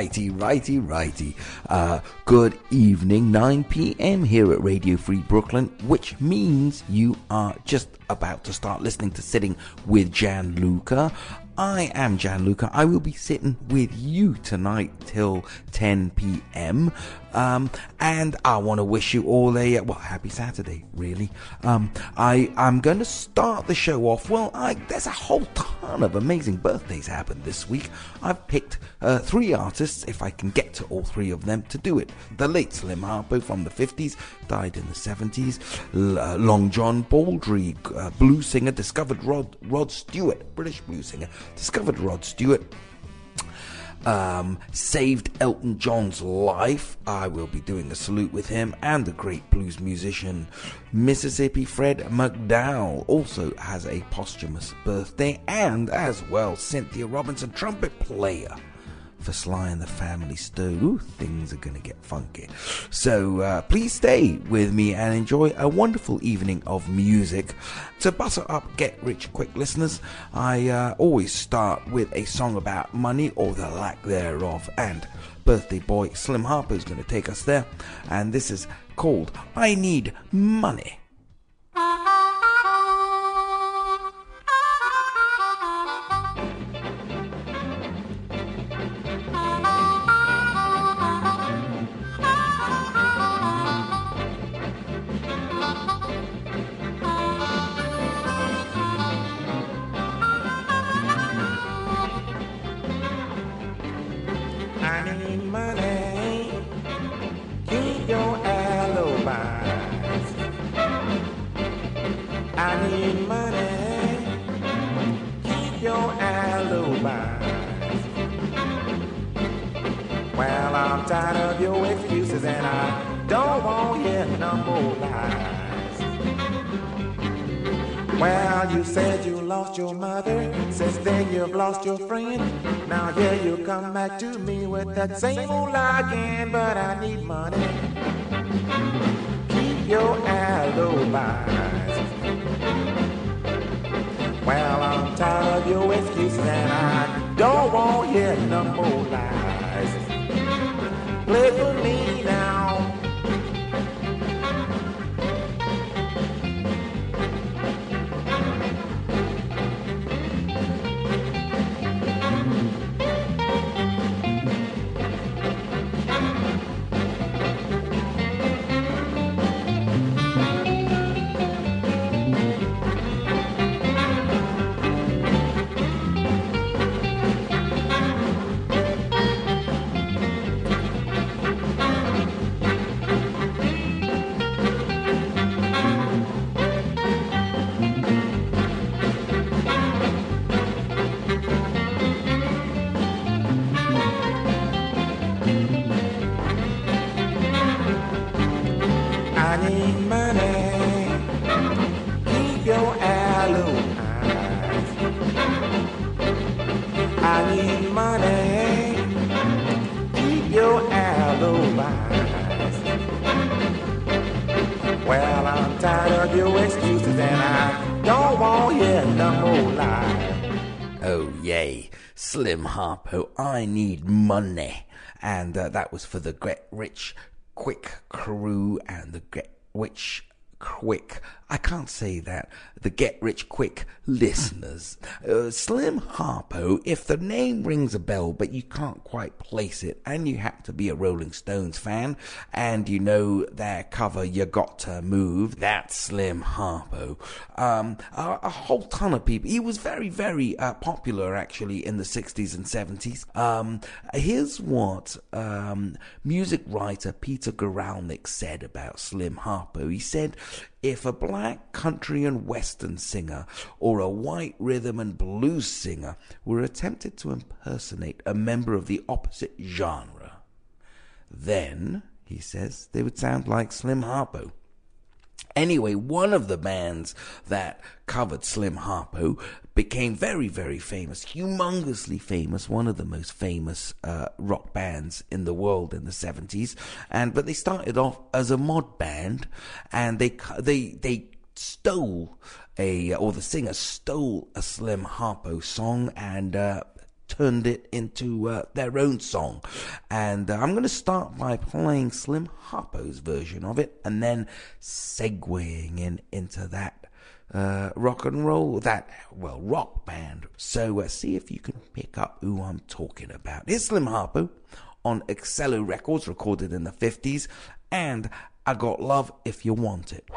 righty, righty, righty. Uh, good evening, 9 p.m. here at Radio Free Brooklyn, which means you are just about to start listening to Sitting with Jan Luca. I am Jan Luca. I will be sitting with you tonight till 10 p.m. Um, and I want to wish you all a well, happy Saturday. Really, um, I I'm going to start the show off. Well, I, there's a whole ton of amazing birthdays happened this week. I've picked uh, three artists, if I can get to all three of them, to do it. The late Slim Harpo from the 50s died in the 70s. L- uh, Long John Baldry, uh, blues singer, discovered Rod Rod Stewart, British blues singer, discovered Rod Stewart um, saved Elton John's life. I will be doing a salute with him and the great blues musician Mississippi Fred McDowell also has a posthumous birthday, and as well Cynthia Robinson, trumpet player for Sly and the Family Stone. Ooh, things are going to get funky. So uh, please stay with me and enjoy a wonderful evening of music. To butter up Get Rich Quick listeners, I uh, always start with a song about money or the lack thereof. And birthday boy Slim Harpo is going to take us there. And this is called I Need Money. To me with that same old lie again. But I need money. Keep your alibis. Well, I'm tired of your excuses and I don't want to no more money. Keep your alibis. I need money. Keep your alibis. Well, I'm tired of your excuses and I don't want hear no more lies. Oh, yay. Slim Harpo, I need money. And uh, that was for the Get Rich Quick crew and the Get Rich Quick. I can't say that. The Get Rich Quick listeners. Uh, Slim Harpo, if the name rings a bell, but you can't quite place it, and you happen to be a Rolling Stones fan, and you know their cover, You Got to Move, that's Slim Harpo. Um, a, a whole ton of people. He was very, very uh, popular actually in the 60s and 70s. Um, here's what um, music writer Peter Guralnick said about Slim Harpo. He said, if a black country and western singer or a white rhythm and blues singer were attempted to impersonate a member of the opposite genre, then, he says, they would sound like Slim Harpo. Anyway, one of the bands that covered Slim Harpo became very, very famous, humongously famous, one of the most famous uh, rock bands in the world in the 70s. And but they started off as a mod band, and they they they stole a or the singer stole a Slim Harpo song and uh, turned it into uh, their own song. And uh, I'm going to start by playing Slim Harpo's version of it and then segueing in into that uh, rock and roll, that, well, rock band. So uh, see if you can pick up who I'm talking about. Here's Slim Harpo on Excello Records, recorded in the 50s, and I Got Love If You Want It.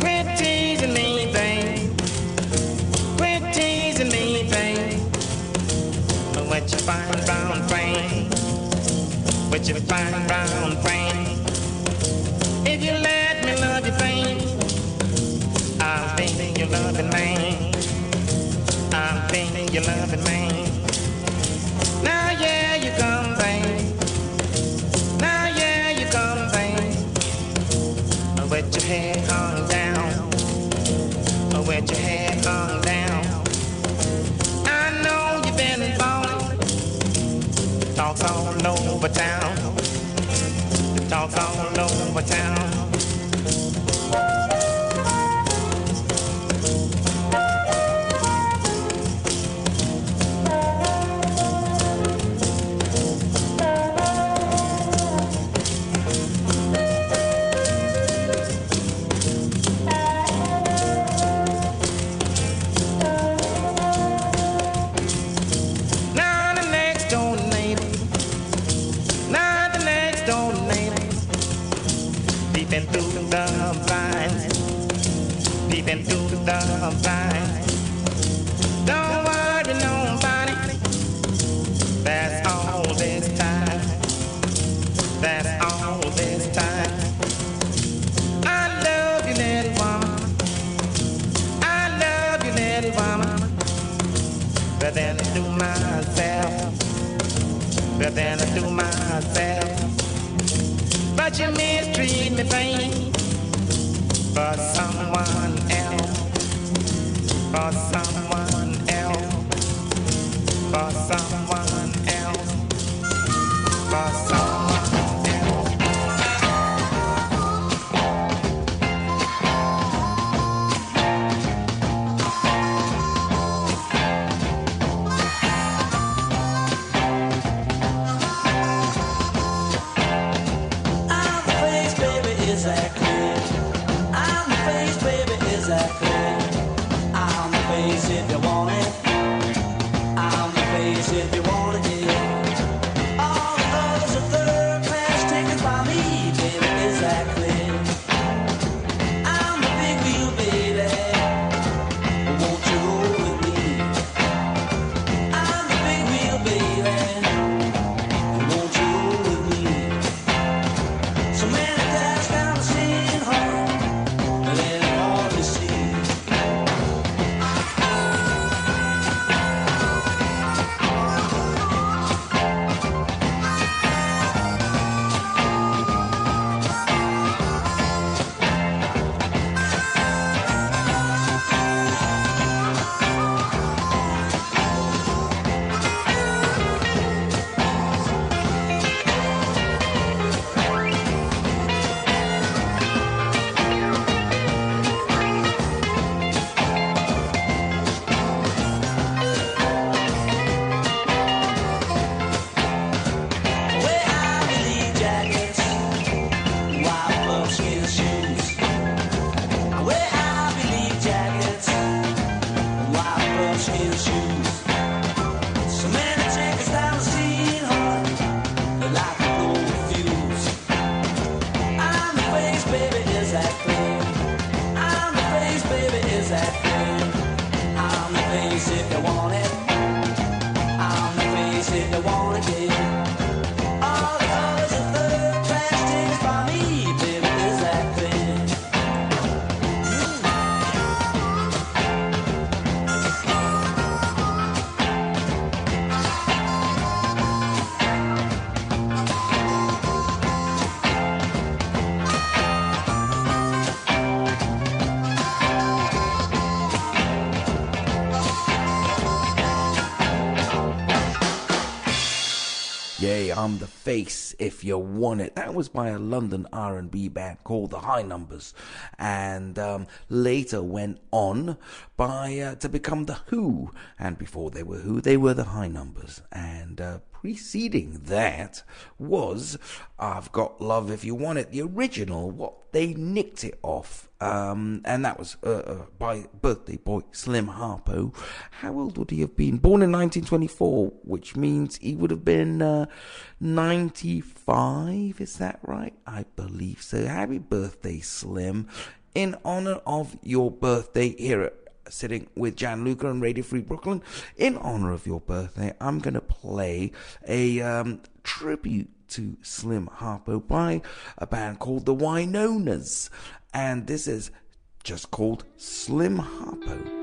Quit teasing me, babe. Quit teasing me, babe. You you? If you let me love you, babe. I'm thinking you're loving me. I'm loving me. With your head down. Your head down. I know you've been falling. Talk's all over town. Talk's all over town. I'm the face if you want it. That was by a London R&B band called the High Numbers, and um, later went on by uh, to become the Who. And before they were Who, they were the High Numbers. And uh, preceding that was I've Got Love If You Want It, the original. What they nicked it off um, and that was uh, uh, by birthday boy Slim Harpo. How old would he have been? Born in 1924, which means he would have been uh, 95. Is that right? I believe so. Happy birthday, Slim! In honor of your birthday here at sitting with Gianluca and Radio Free Brooklyn. In honor of your birthday, I'm going to play a um, tribute to Slim Harpo by a band called the Wynonas and this is just called Slim Harpo.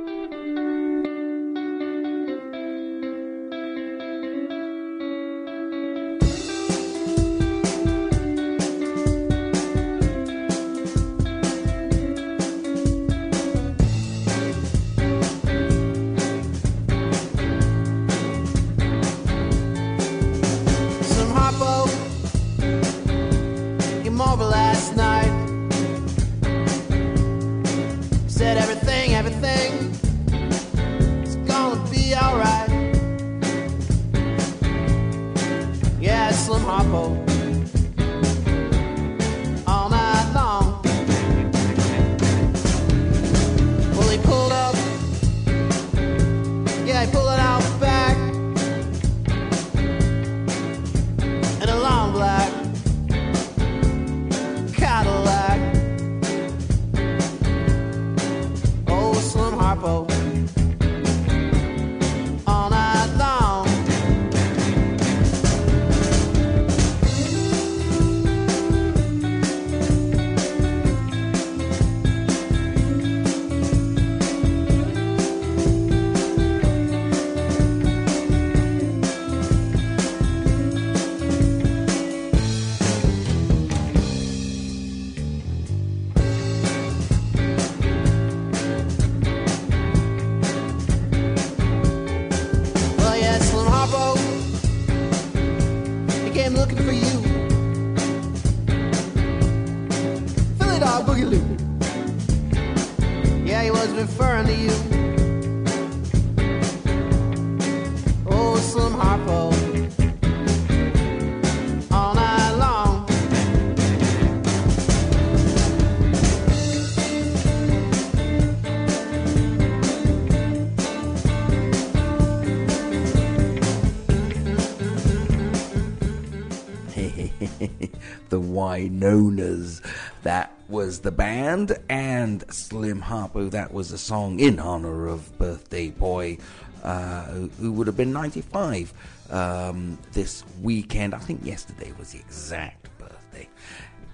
Wynonas. That was the band, and Slim Harpo, that was a song in honor of birthday boy, uh, who, who, would have been 95 um, this weekend. I think yesterday was the exact birthday.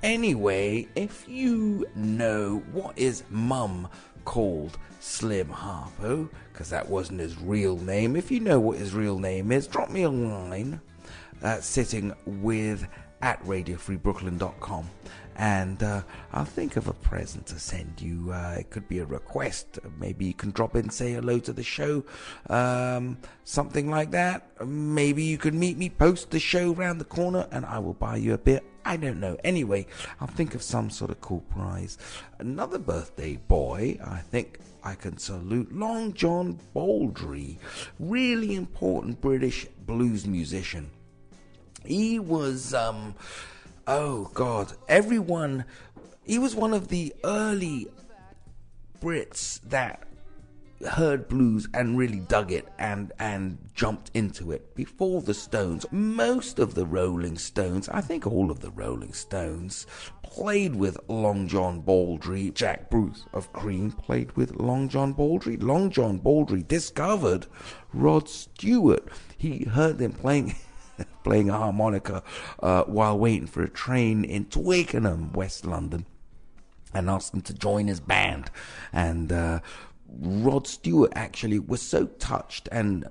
Anyway, if you know what is mum called Slim Harpo, because that wasn't his real name, if you know what his real name is, drop me a line. Uh, sitting with at radiofreebrooklyn.com and uh, I'll think of a present to send you. Uh, it could be a request. Maybe you can drop in, say hello to the show, um, something like that. Maybe you can meet me, post the show around the corner, and I will buy you a beer. I don't know. Anyway, I'll think of some sort of cool prize. Another birthday boy, I think I can salute Long John Baldry, really important British blues musician. He was, um, oh God, everyone, he was one of the early Brits that heard blues and really dug it and and jumped into it before the Stones. Most of the Rolling Stones, I think all of the Rolling Stones, played with Long John Baldry. Jack Bruce of Cream played with Long John Baldry. Long John Baldry discovered Rod Stewart. He heard them playing. playing a harmonica uh, while waiting for a train in Twickenham, West London, and asked him to join his band. And uh, Rod Stewart actually was so touched and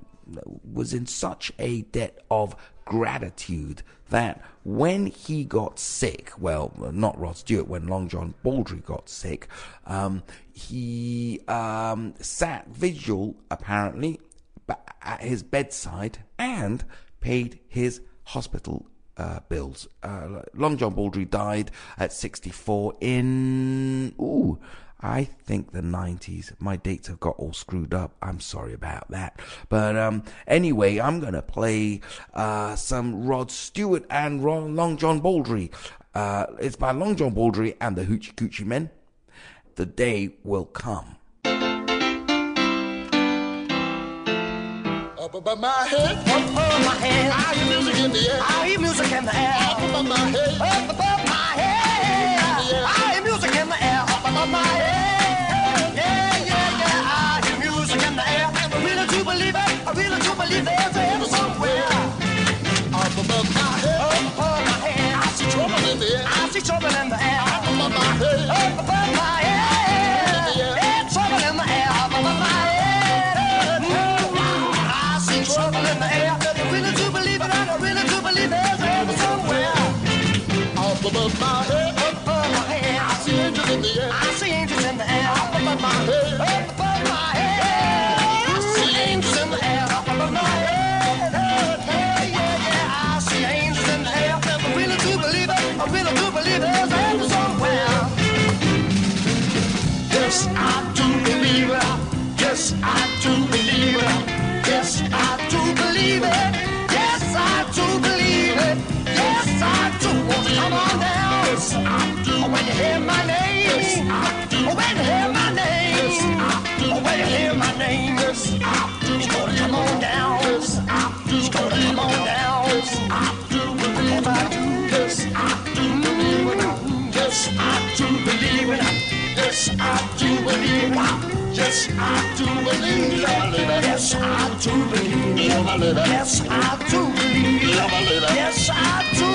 was in such a debt of gratitude that when he got sick, well, not Rod Stewart, when Long John Baldry got sick, um, he um, sat vigil apparently at his bedside and paid his hospital uh, bills. Uh, Long John Baldry died at 64 in, ooh, I think the 90s. My dates have got all screwed up. I'm sorry about that. But um, anyway, I'm going to play uh, some Rod Stewart and Ron, Long John Baldry. Uh, it's by Long John Baldry and the Hoochie Coochie Men. The day will come. Up above my head, Up above my head, I hear music in the air. I hear music in the air. Up above my head, Up above my head, I hear music in the air. Up above my head, yeah, yeah, yeah, I hear music in the air. I really do believe it. I really do believe there's a heaven somewhere. up above my head, Up above my head, I see trouble in the air. I see trouble in the air. Up above my head, Up above my head, of my head. yes I do believe, yes I do believe, yes I do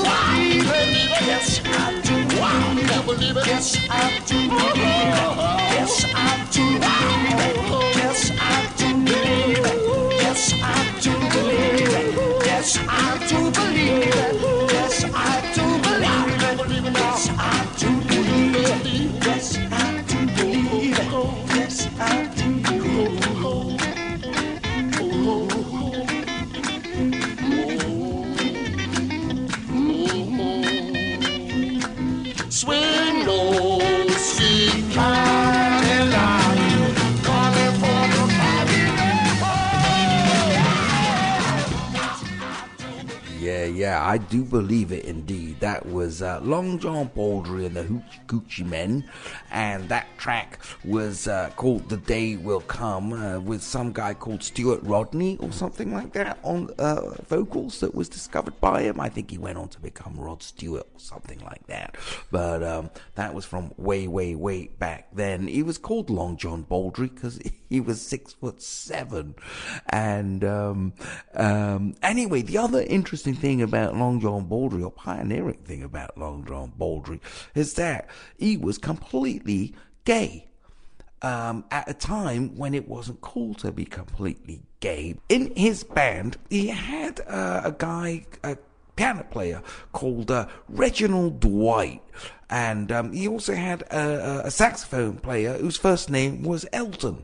believe, yes I do, I believe, yes I do. I do believe it indeed. That was uh, Long John Baldry and the Hoochie Coochie Men, and that track was uh, called "The Day Will Come" uh, with some guy called Stuart Rodney or something like that on uh, vocals that was discovered by him. I think he went on to become Rod Stewart or something like that. But um, that was from way, way, way back then. He was called Long John Baldry because he was six foot seven, and um, um, anyway, the other interesting thing about Long John Baldry, or pioneering thing about Long John Baldry, is that he was completely gay. Um, at a time when it wasn't cool to be completely gay. In his band, he had uh, a guy, a piano player called uh, Reginald Dwight. And um, he also had a, a saxophone player whose first name was Elton.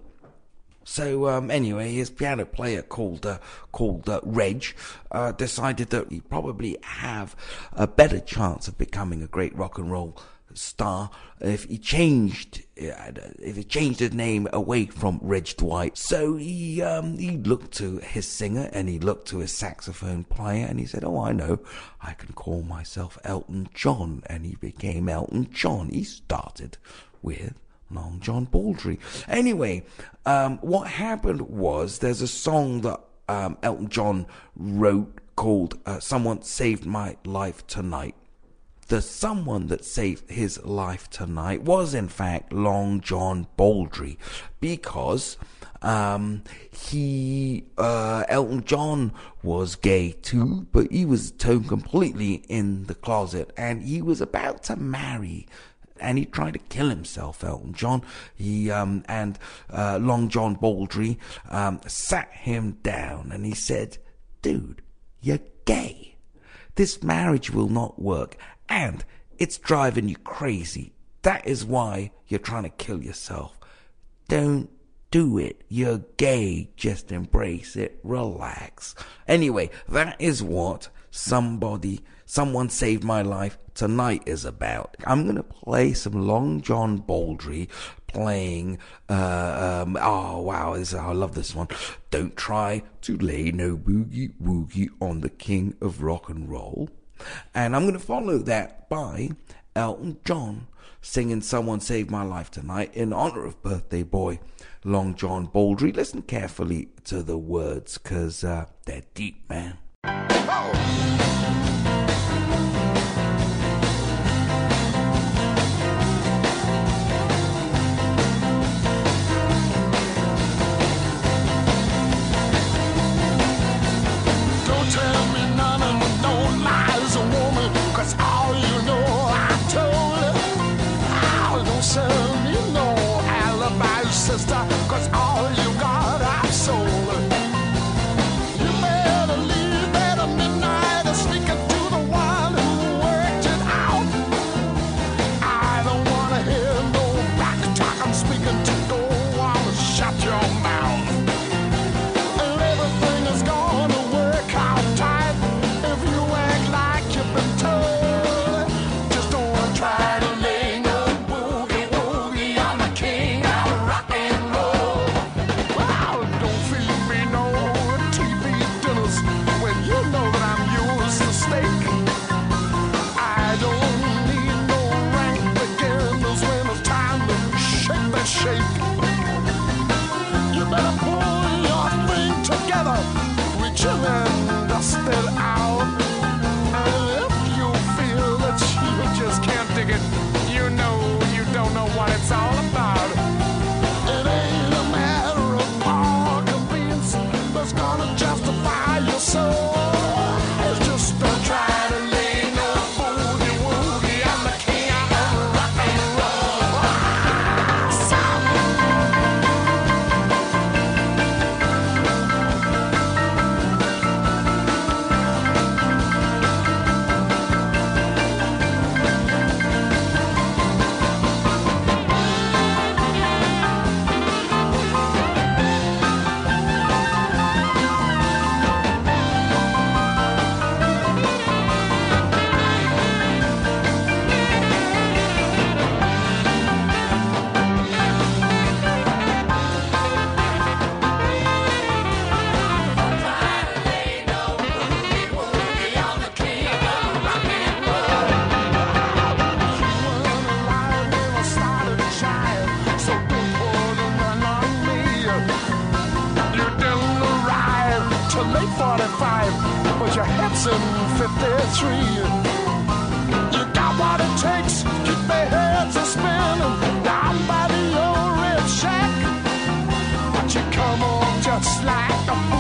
So um, anyway, his piano player called uh, called uh, Reg uh, decided that he'd probably have a better chance of becoming a great rock and roll star if he changed uh, if he changed his name away from Reg Dwight. So he um, he looked to his singer and he looked to his saxophone player and he said, "Oh, I know, I can call myself Elton John," and he became Elton John. He started with Long John Baldry. Anyway, um, what happened was there's a song that um, Elton John wrote called uh, "Someone Saved My Life Tonight." The someone that saved his life tonight was, in fact, Long John Baldry, because um, he uh, Elton John was gay too, but he was turned completely in the closet, and he was about to marry and he tried to kill himself. Elton John, he um, and uh, Long John Baldry um, sat him down and he said, "Dude, you're gay. This marriage will not work, and it's driving you crazy. That is why you're trying to kill yourself. Don't." do it. You're gay. Just embrace it. Relax. Anyway, that is what somebody Someone Saved My Life Tonight is about. I'm going to play some Long John Baldry playing, uh, um, oh wow, this, I love this one. Don't try to lay no boogie woogie on the king of rock and roll. And I'm going to follow that by Elton John singing Someone Saved My Life Tonight in honor of birthday boy Long John Baldry. Listen carefully to the words because uh, they're deep, man. Oh. back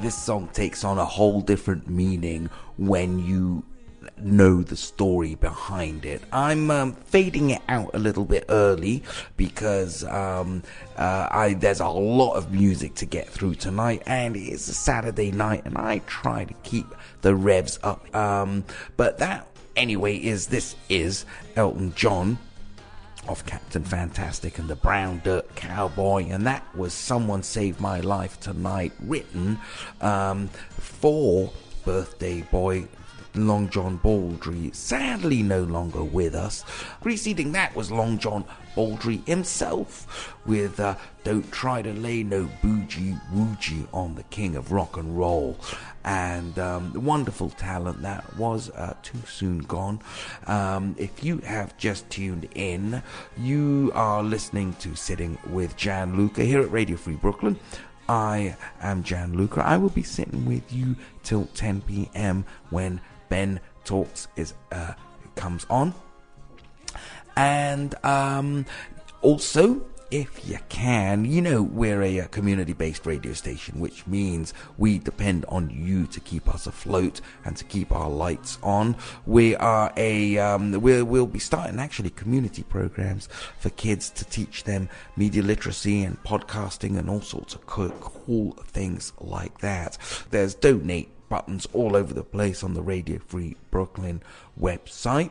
This song takes on a whole different meaning when you know the story behind it. I'm um, fading it out a little bit early because um, uh, I there's a lot of music to get through tonight, and it's a Saturday night, and I try to keep the revs up. Um, but that anyway is this is Elton John of Captain Fantastic and the Brown Dirt Cowboy, and that was Someone Saved My Life Tonight, written um, for birthday boy Long John Baldry, sadly no longer with us. Preceding that was Long John Baldry himself with uh, Don't Try to Lay No Boogie Woogie on the King of Rock and Roll. And um, wonderful talent that was uh, too soon gone. Um, if you have just tuned in, you are listening to Sitting with Jan Luca here at Radio Free Brooklyn. I am Jan Luca. I will be sitting with you till 10 p.m. when Ben Talks is uh, comes on. And um, also, if you can, you know, we're a, uh community based radio station, which means we depend on you to keep us afloat and to keep our lights on. We are a, um, we're, we'll be starting actually community programs for kids to teach them media literacy and podcasting and all sorts of cool things like that. There's donate buttons all over the place on the Radio Free Brooklyn website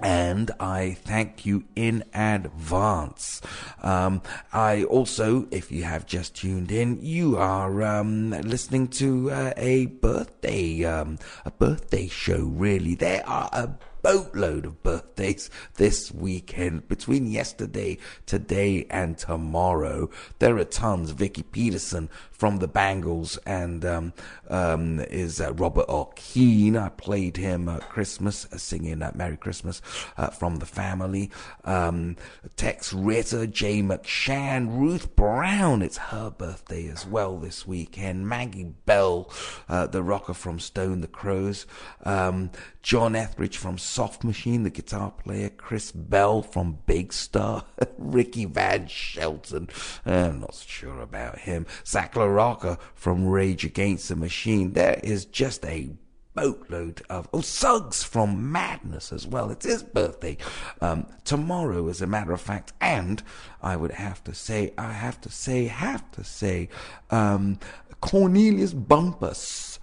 and I thank you in advance. Um, I also, if you have just tuned in, you are um, listening to uh, a birthday, um, a birthday show. Really, there are a boatload of birthdays this weekend between yesterday, today, and tomorrow. There are tons. Vicki Peterson from the Bangles and um, um, is uh, Robert Earl Keen. I played him at Christmas, uh, singing uh, Merry Christmas uh, from the family. Um, Tex Ritter, Jay McShann, Ruth Brown. It's her birthday as well this weekend. Maggie Bell, uh, the rocker from Stone the Crows. Um, John Etheridge from Soft Machine, the guitar player. Chris Bell from Big Star. Ricky Van Shelton. I'm not sure about him. Zach LaRocca from Rage Against the Machine. There is just a boatload of oh Suggs from Madness as well. It's his birthday um, tomorrow, as a matter of fact. And I would have to say, I have to say, have to say, um, Cornelius Bumpus.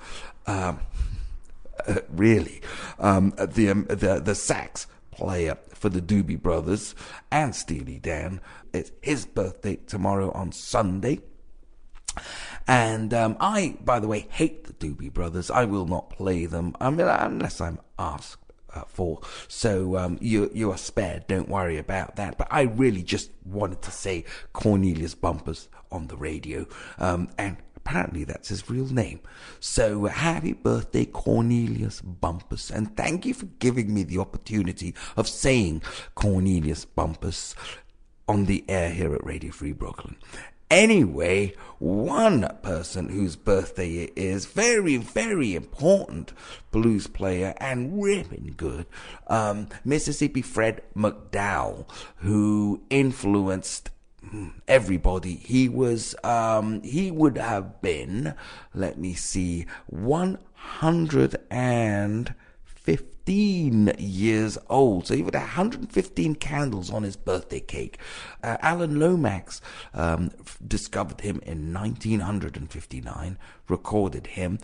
Um, uh, really, um, the um, the the sax player for the Doobie Brothers and Steely Dan. It's his birthday tomorrow on Sunday. And um, I, by the way, hate the Doobie Brothers. I will not play them I mean, unless I'm asked uh, for. So um, you you are spared. Don't worry about that. But I really just wanted to say Cornelius Bumpus on the radio, um, and apparently that's his real name. So happy birthday, Cornelius Bumpus, and thank you for giving me the opportunity of saying Cornelius Bumpus on the air here at Radio Free Brooklyn. Anyway, one person whose birthday it is, very, very important blues player and ripping good, um, Mississippi Fred McDowell, who influenced everybody. He was, um, he would have been, let me see, 115 years old. So he had 115 candles on his birthday cake. Uh, Alan Lomax um, f- discovered him in 1959, recorded him.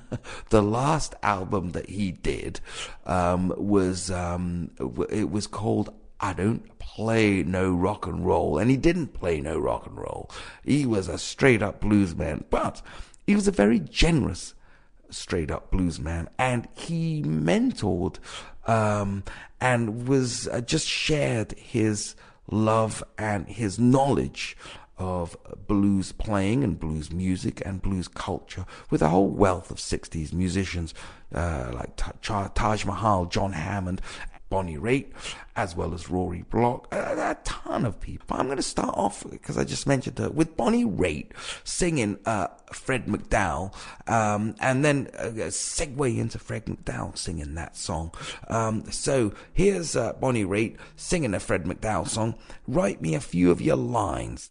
the last album that he did um, was um, it was called I don't play no rock and roll. And he didn't play no rock and roll. He was a straight up blues man, but he was a very generous straight up blues man, and he mentored um, and was uh, just shared his love and his knowledge of blues playing and blues music and blues culture with a whole wealth of 60s musicians uh, like Taj Mahal, John Hammond, Bonnie Raitt, as well as Rory Block, a, a ton of people. I'm going to start off because I just mentioned her with Bonnie Raitt singing uh, Fred McDowell, um, and then uh, segue into Fred McDowell singing that song. Um, so here's uh, Bonnie Raitt singing a Fred McDowell song. Write me a few of your lines.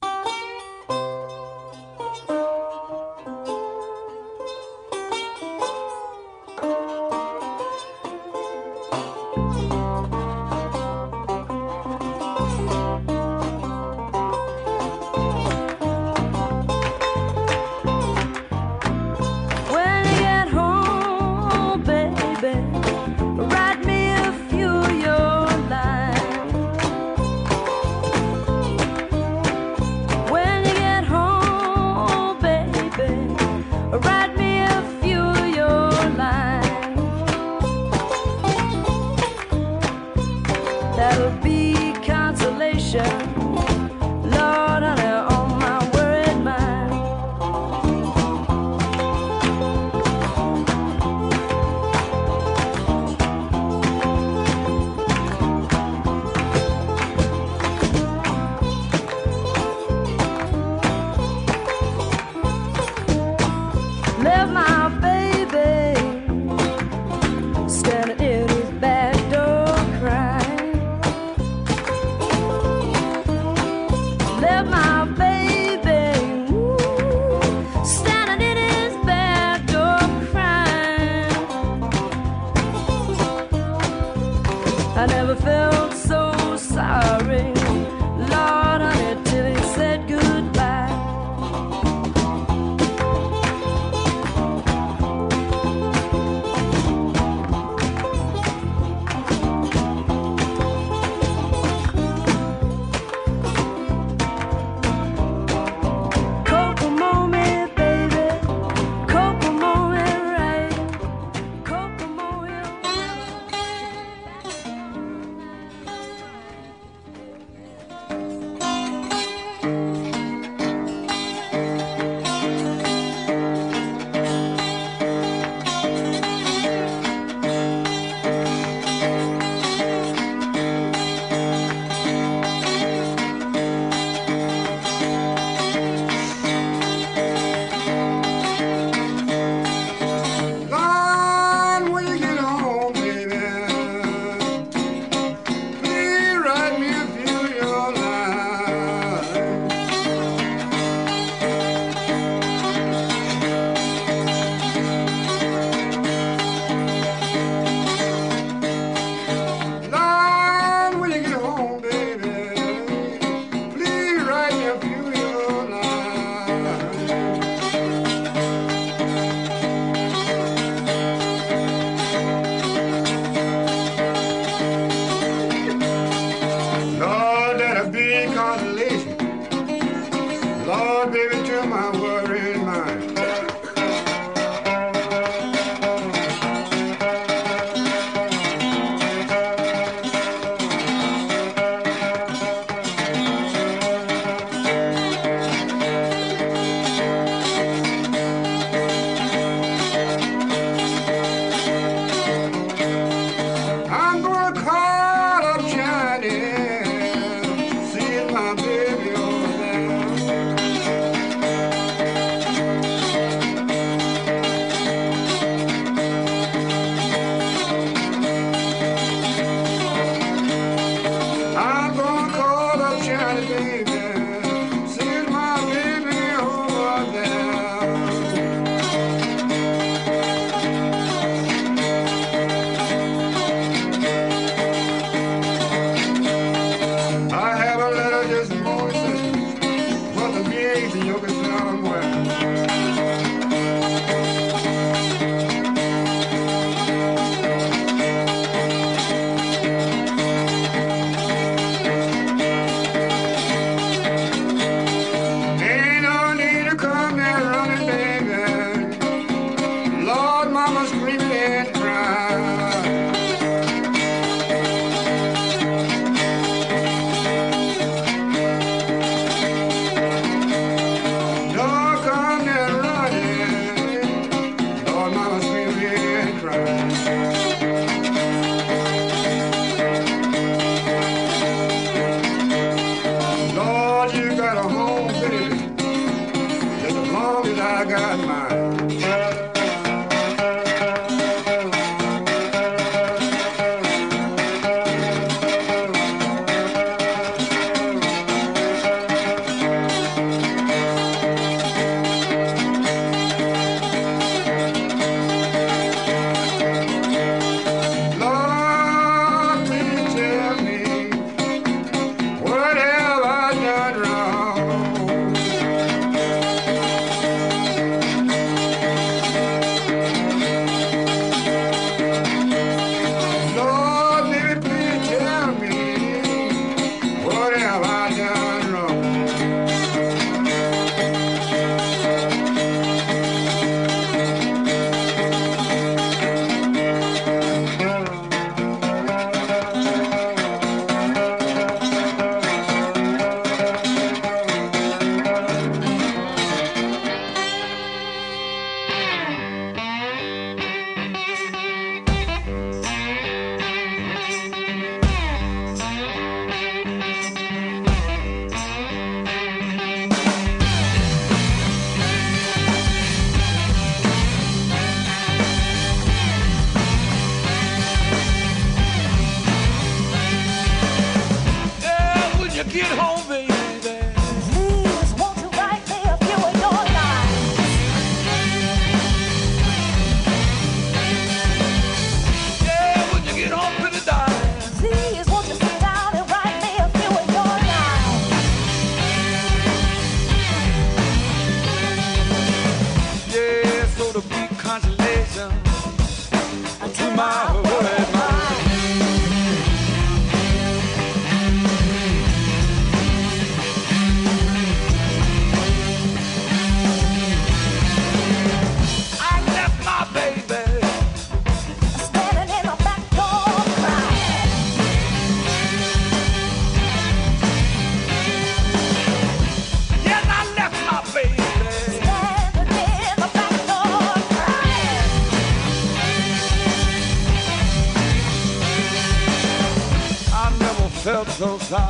Felt so sorry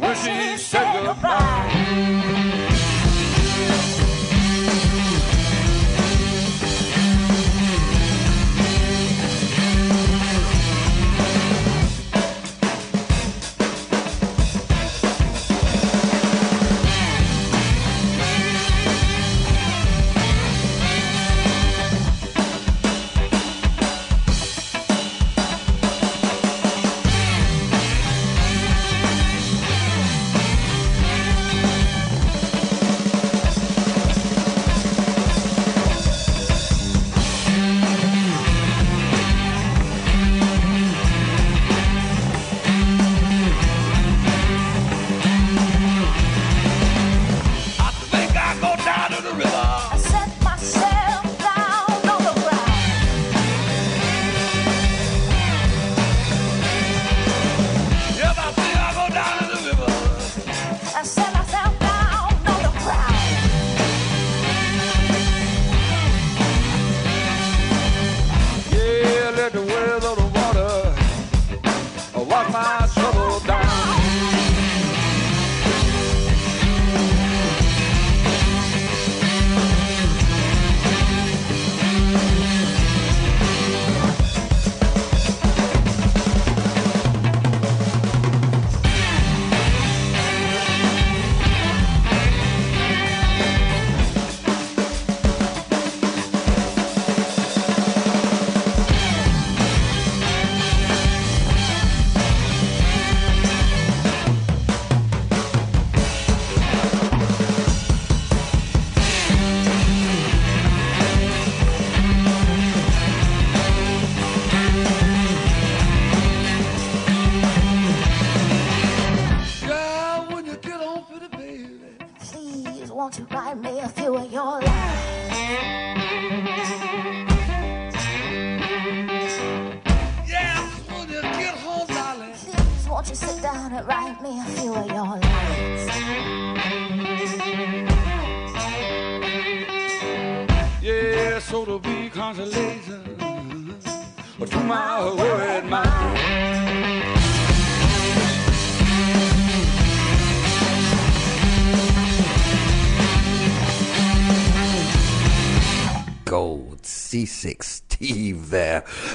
when she said goodbye.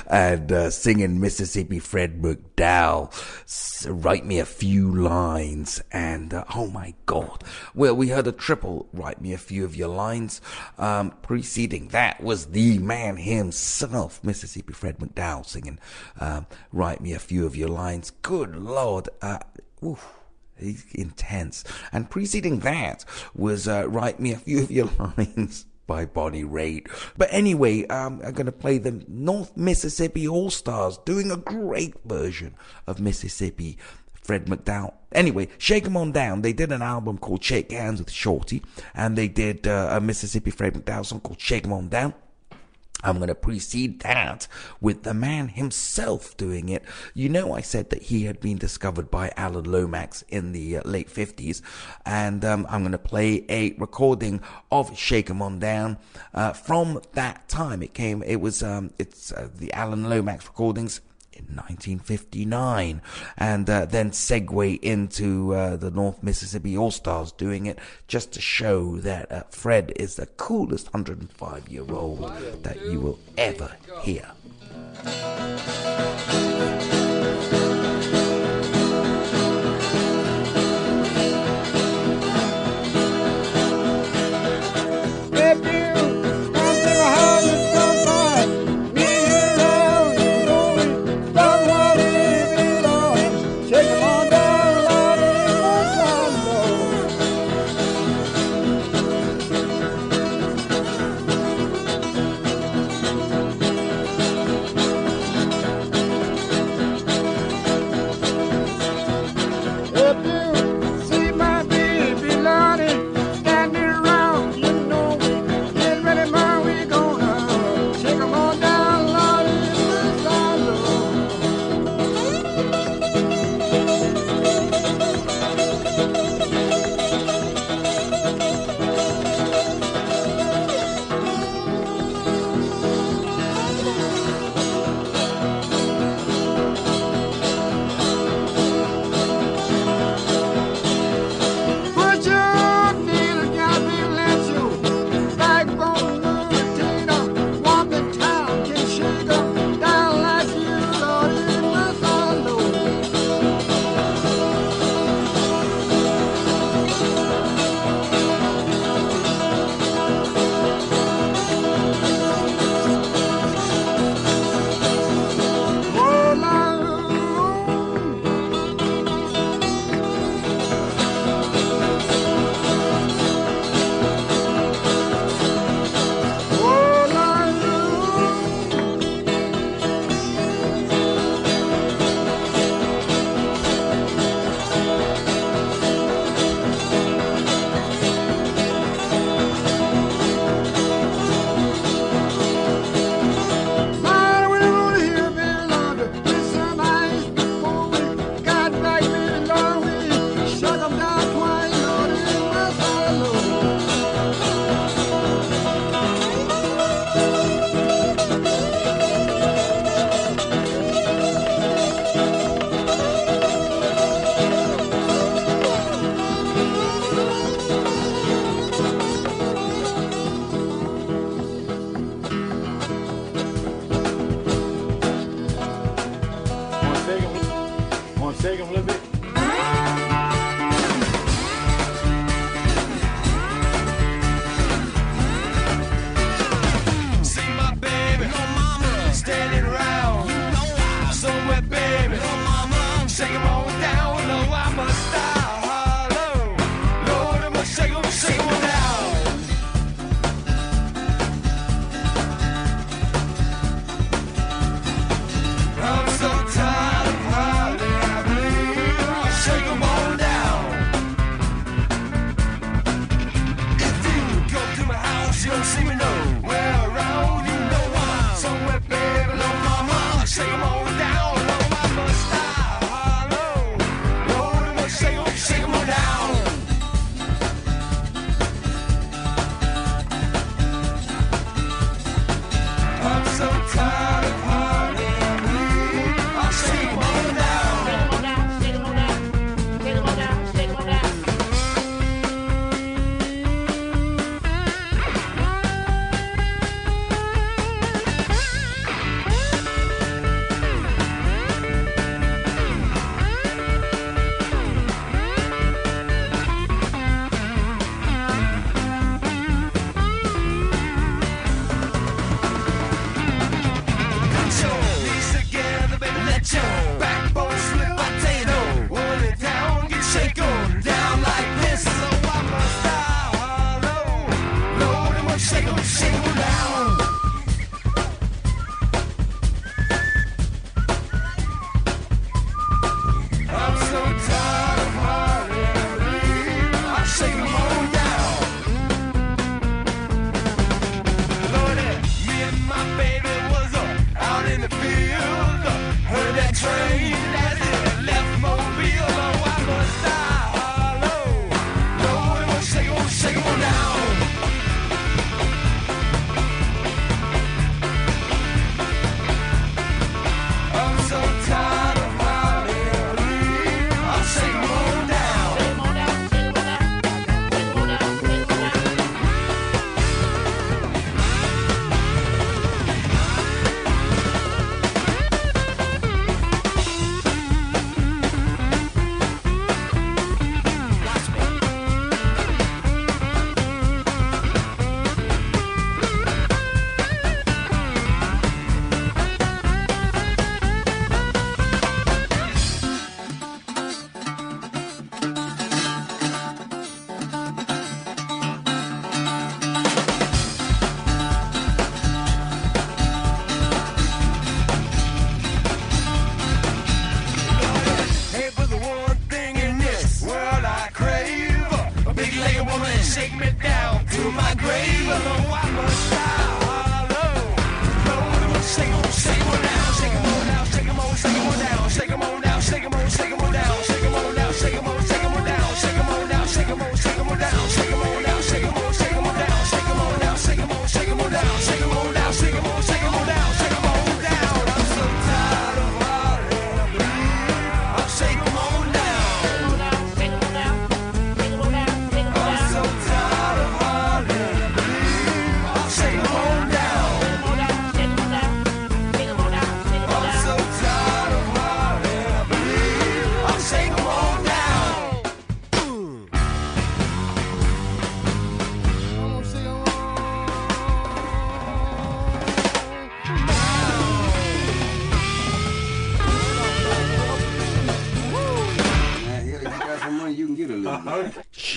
And uh, singing Mississippi Fred McDowell. Write me a few lines and uh, oh my god. Well, we heard a triple. Write me a few of your lines. Um, preceding that was the man himself, Mississippi Fred McDowell, singing um, Write me a few of your lines. Good lord. Uh, oof. He's intense. And preceding that was uh, Write Me a Few of Your Lines by Bonnie Raitt. But anyway, um, I'm going to play the North Mississippi All Stars doing a great version of Mississippi. Fred McDowell. Anyway, Shake 'em On Down. They did an album called Shake Hands with Shorty, and they did uh, a Mississippi Fred McDowell song called Shake 'em On Down. I'm going to precede that with the man himself doing it. You know, I said that he had been discovered by Alan Lomax in the uh, late 50s, and um, I'm going to play a recording of Shake 'em On Down uh, from that time. It came, it was, um, it's uh, the Alan Lomax recordings in 1959, and uh, then segue into uh, the North Mississippi All Stars doing it just to show that uh, Fred is the coolest 105 year old that you will ever hear.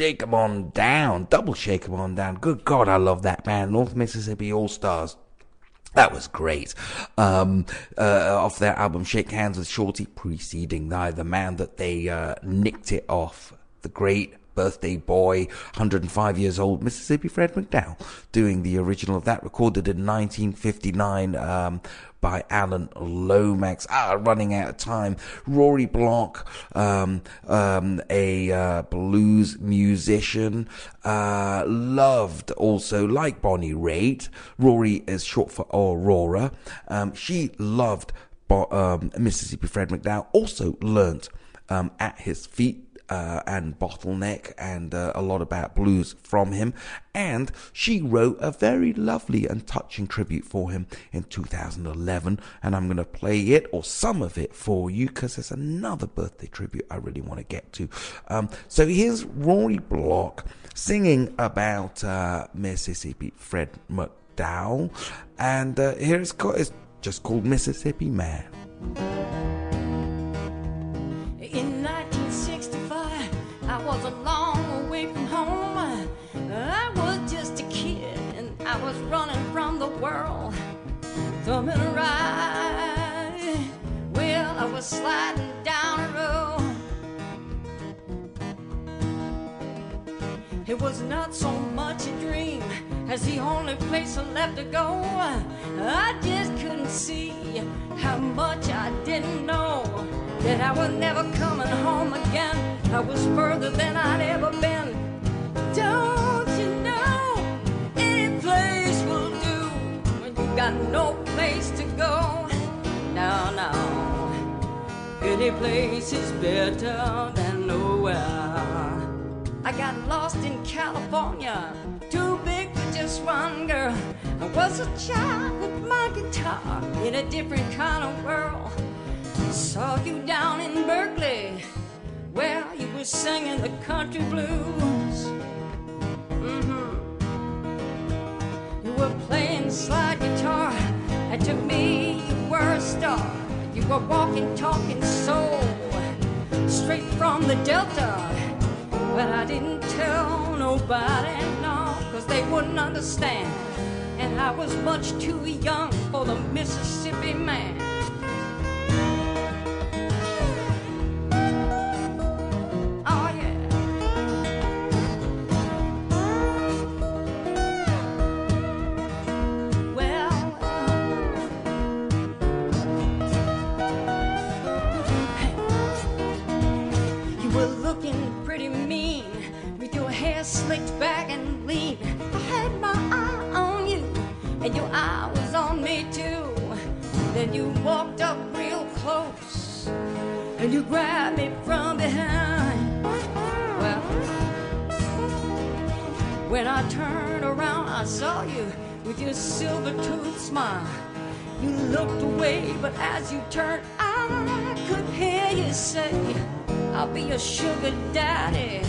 Shake 'em on down, double shake 'em on down. Good God, I love that man. North Mississippi All Stars. That was great. Um, uh, off their album Shake Hands with Shorty, preceding the, the man that they uh, nicked it off, the great birthday boy, 105 years old, Mississippi Fred McDowell, doing the original of that, recorded in 1959 um, by Alan Lomax. Ah, running out of time. Rory Block, um, um, a uh, blues musician, uh, loved also like Bonnie Raitt. Rory is short for Aurora. Um, she loved Bo- um, Mississippi Fred McDowell. Also learnt um, at his feet uh, and Bottleneck and uh, a lot about blues from him. And she wrote a very lovely and touching tribute for him in 2011. And I'm going to play it or some of it for you because there's another birthday tribute I really want to get to. Um, so here's Rory Block singing about uh, Mississippi Fred McDowell. And uh, it's just called Mississippi Man. Was sliding down a road. It was not so much a dream as the only place I left to go. I just couldn't see how much I didn't know that I was never coming home again. I was further than I'd ever been. Don't you know any place will do when you got no place to go? No, no. Any place is better than nowhere. I got lost in California, too big for just one girl. I was a child with my guitar in a different kind of world. Saw you down in Berkeley, where you were singing the country blues. Mm-hmm. You were playing slide guitar, and to me you were a star. You were walking, talking soul, straight from the Delta. But I didn't tell nobody, no, cause they wouldn't understand. And I was much too young for the Mississippi man. As you turned, I could hear you say, I'll be your sugar daddy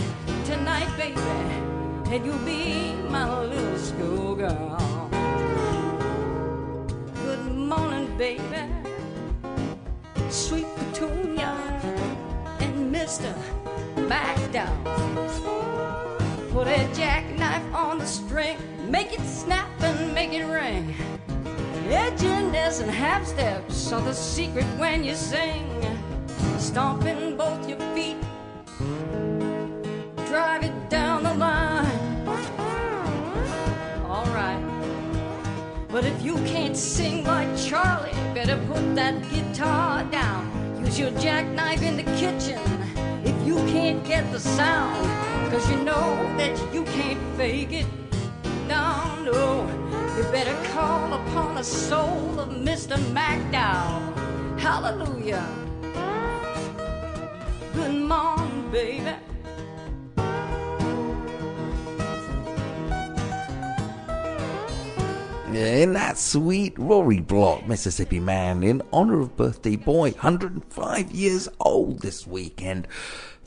tonight, baby, and you'll be my little schoolgirl. Good morning, baby. half steps are the secret when you sing, stomping both your feet. Drive it down the line. Alright. But if you can't sing like Charlie, better put that guitar down. Use your jackknife in the kitchen if you can't get the sound. Cause you know that you can't fake it. No, no. You better call a upon the soul of Mr. McDowell. Hallelujah. Good morning, baby. In that sweet Rory Block, Mississippi man, in honor of birthday boy, 105 years old this weekend,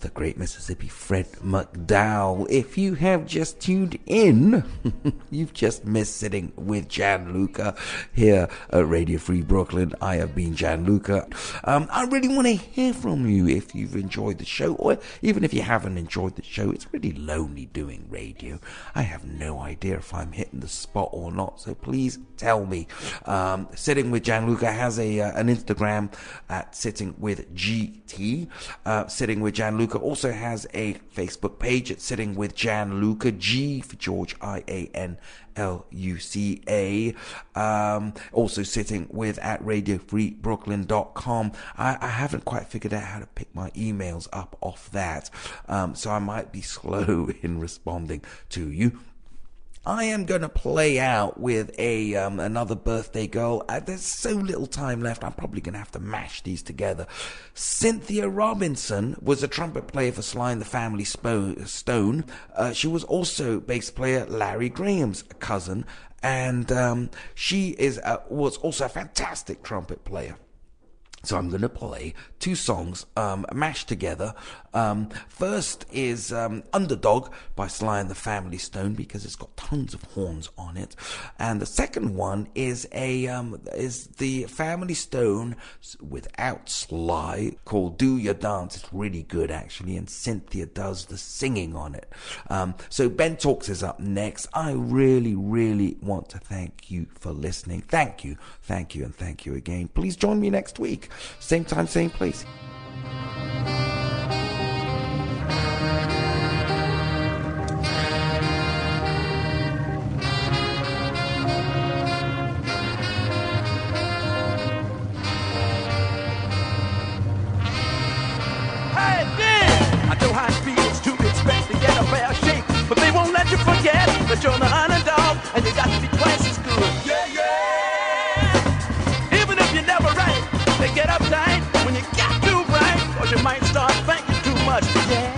the great Mississippi Fred McDowell. If you have just tuned in, you've just missed sitting with Gianluca here at Radio Free Brooklyn. I have been Gianluca. Um, I really want to hear from you if you've enjoyed the show, or even if you haven't enjoyed the show. It's really lonely doing radio. I have no idea if I'm hitting the spot or not, so please tell me. Um, sitting with Gianluca has a uh, an Instagram at Sitting with GT. Uh, sitting with Gianluca also has a Facebook page at Sitting with Gianluca, G for George I A N L U C A. Um, also sitting with at radiofreebrooklyn.com. I, I haven't quite figured out how to pick my emails up off that, um, so I might be slow in responding to you. I am going to play out with a um, another birthday girl. Uh, there's so little time left. I'm probably going to have to mash these together. Cynthia Robinson was a trumpet player for Sly and the Family Stone. Uh, she was also bass player Larry Graham's cousin, and um, she is was also a fantastic trumpet player. So I'm going to play two songs um, mashed together. Um, first is um, Underdog by Sly and the Family Stone because it's got tons of horns on it, and the second one is a um, is the Family Stone without Sly called Do Your Dance. It's really good actually, and Cynthia does the singing on it. Um, so Ben Talks is up next. I really, really want to thank you for listening. Thank you, thank you, and thank you again. Please join me next week. Same time, same place. Yeah,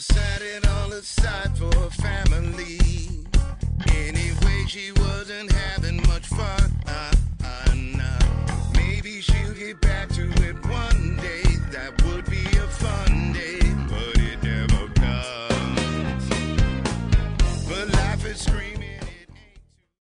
Set it all aside for her family. Anyway, she wasn't having much fun.